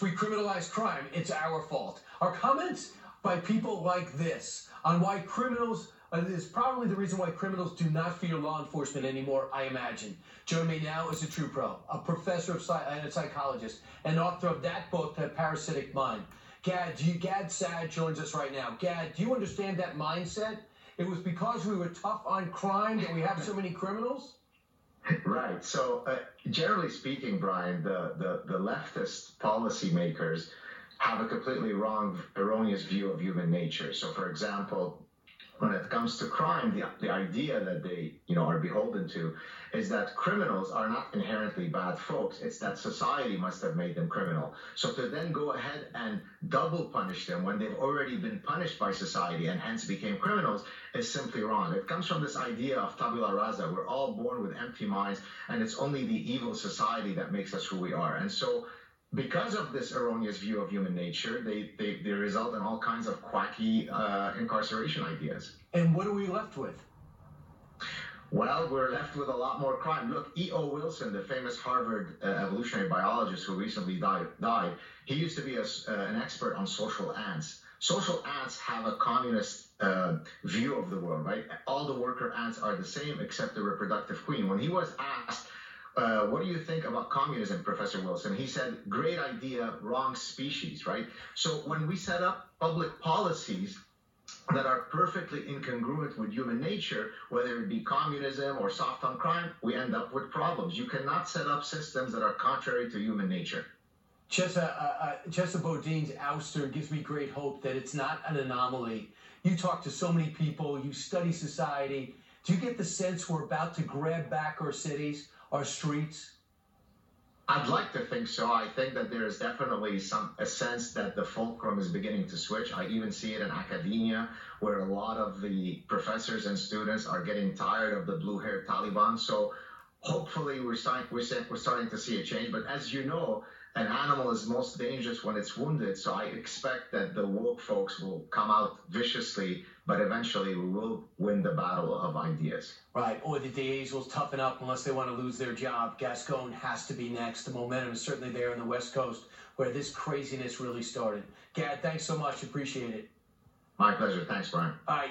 We criminalize crime. It's our fault. Our comments by people like this on why criminals uh, is probably the reason why criminals do not fear law enforcement anymore, I imagine. Joining me now is a true pro, a professor of and a psychologist, and author of that book, The Parasitic Mind. Gad, you, Gad Saad joins us right now. Gad, do you understand that mindset? It was because we were tough on crime that we have so many criminals? Right. So, uh, generally speaking, Brian, the, the, the leftist policymakers have a completely wrong, erroneous view of human nature. So, for example, when it comes to crime, the, the idea that they, you know, are beholden to is that criminals are not inherently bad folks. It's that society must have made them criminal. So to then go ahead and double punish them when they've already been punished by society and hence became criminals is simply wrong. It comes from this idea of tabula rasa. We're all born with empty minds and it's only the evil society that makes us who we are. And so because of this erroneous view of human nature, they, they, they result in all kinds of quacky uh, incarceration ideas. And what are we left with? Well, we're left with a lot more crime. Look, E.O. Wilson, the famous Harvard uh, evolutionary biologist who recently died, died, he used to be a, uh, an expert on social ants. Social ants have a communist uh, view of the world, right? All the worker ants are the same except the reproductive queen. When he was asked, uh, what do you think about communism, Professor Wilson? He said, great idea, wrong species, right? So when we set up public policies that are perfectly incongruent with human nature, whether it be communism or soft on crime, we end up with problems. You cannot set up systems that are contrary to human nature. Chesa, uh, uh, Boudin's ouster gives me great hope that it's not an anomaly. You talk to so many people, you study society. Do you get the sense we're about to grab back our cities? Our streets? I'd like to think so. I think that there is definitely some a sense that the fulcrum is beginning to switch. I even see it in academia, where a lot of the professors and students are getting tired of the blue-haired Taliban. So hopefully, we're starting we're, we're starting to see a change. But as you know, an animal is most dangerous when it's wounded. So I expect that the woke folks will come out viciously, but eventually we will win the battle of ideas. Right. Or the DAs will toughen up unless they want to lose their job. Gascon has to be next. The momentum is certainly there on the West Coast where this craziness really started. Gad, thanks so much. Appreciate it. My pleasure. Thanks, Brian. All right.